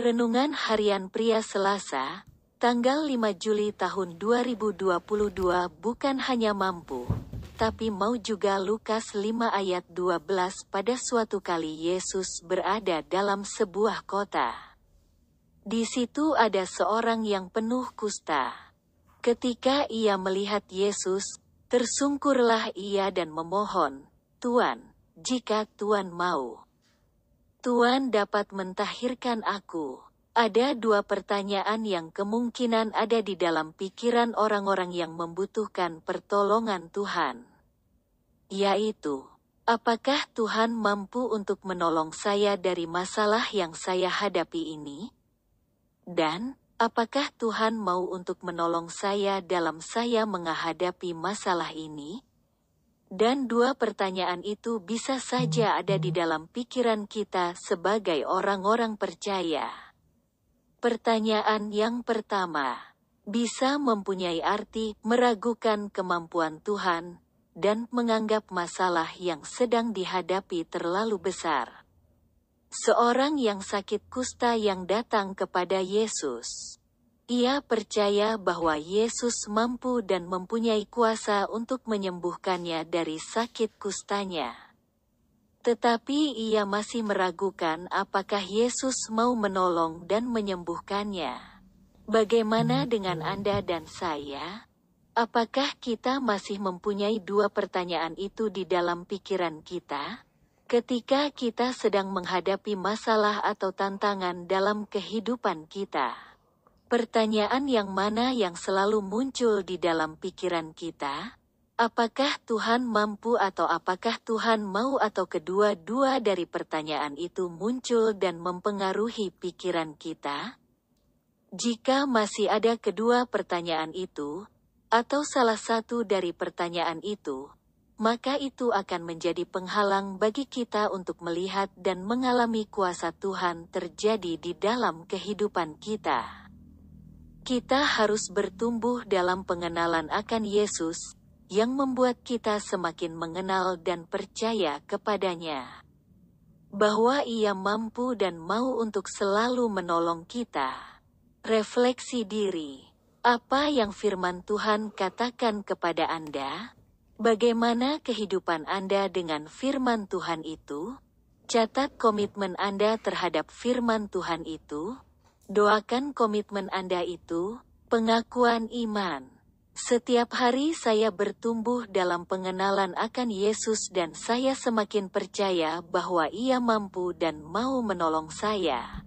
Renungan Harian Pria Selasa, tanggal 5 Juli tahun 2022 bukan hanya mampu, tapi mau juga Lukas 5 ayat 12 pada suatu kali Yesus berada dalam sebuah kota. Di situ ada seorang yang penuh kusta. Ketika ia melihat Yesus, tersungkurlah ia dan memohon, Tuan, jika Tuan mau. Tuhan dapat mentahirkan aku. Ada dua pertanyaan yang kemungkinan ada di dalam pikiran orang-orang yang membutuhkan pertolongan Tuhan. Yaitu, apakah Tuhan mampu untuk menolong saya dari masalah yang saya hadapi ini? Dan, apakah Tuhan mau untuk menolong saya dalam saya menghadapi masalah ini? Dan dua pertanyaan itu bisa saja ada di dalam pikiran kita sebagai orang-orang percaya. Pertanyaan yang pertama bisa mempunyai arti meragukan kemampuan Tuhan dan menganggap masalah yang sedang dihadapi terlalu besar. Seorang yang sakit kusta yang datang kepada Yesus. Ia percaya bahwa Yesus mampu dan mempunyai kuasa untuk menyembuhkannya dari sakit kustanya. Tetapi ia masih meragukan apakah Yesus mau menolong dan menyembuhkannya. Bagaimana dengan Anda dan saya? Apakah kita masih mempunyai dua pertanyaan itu di dalam pikiran kita? Ketika kita sedang menghadapi masalah atau tantangan dalam kehidupan kita. Pertanyaan yang mana yang selalu muncul di dalam pikiran kita? Apakah Tuhan mampu atau apakah Tuhan mau atau kedua-dua dari pertanyaan itu muncul dan mempengaruhi pikiran kita? Jika masih ada kedua pertanyaan itu, atau salah satu dari pertanyaan itu, maka itu akan menjadi penghalang bagi kita untuk melihat dan mengalami kuasa Tuhan terjadi di dalam kehidupan kita. Kita harus bertumbuh dalam pengenalan akan Yesus, yang membuat kita semakin mengenal dan percaya kepadanya. Bahwa ia mampu dan mau untuk selalu menolong kita. Refleksi diri. Apa yang firman Tuhan katakan kepada Anda? Bagaimana kehidupan Anda dengan firman Tuhan itu? Catat komitmen Anda terhadap firman Tuhan itu. Doakan komitmen Anda itu, pengakuan iman. Setiap hari saya bertumbuh dalam pengenalan akan Yesus dan saya semakin percaya bahwa ia mampu dan mau menolong saya.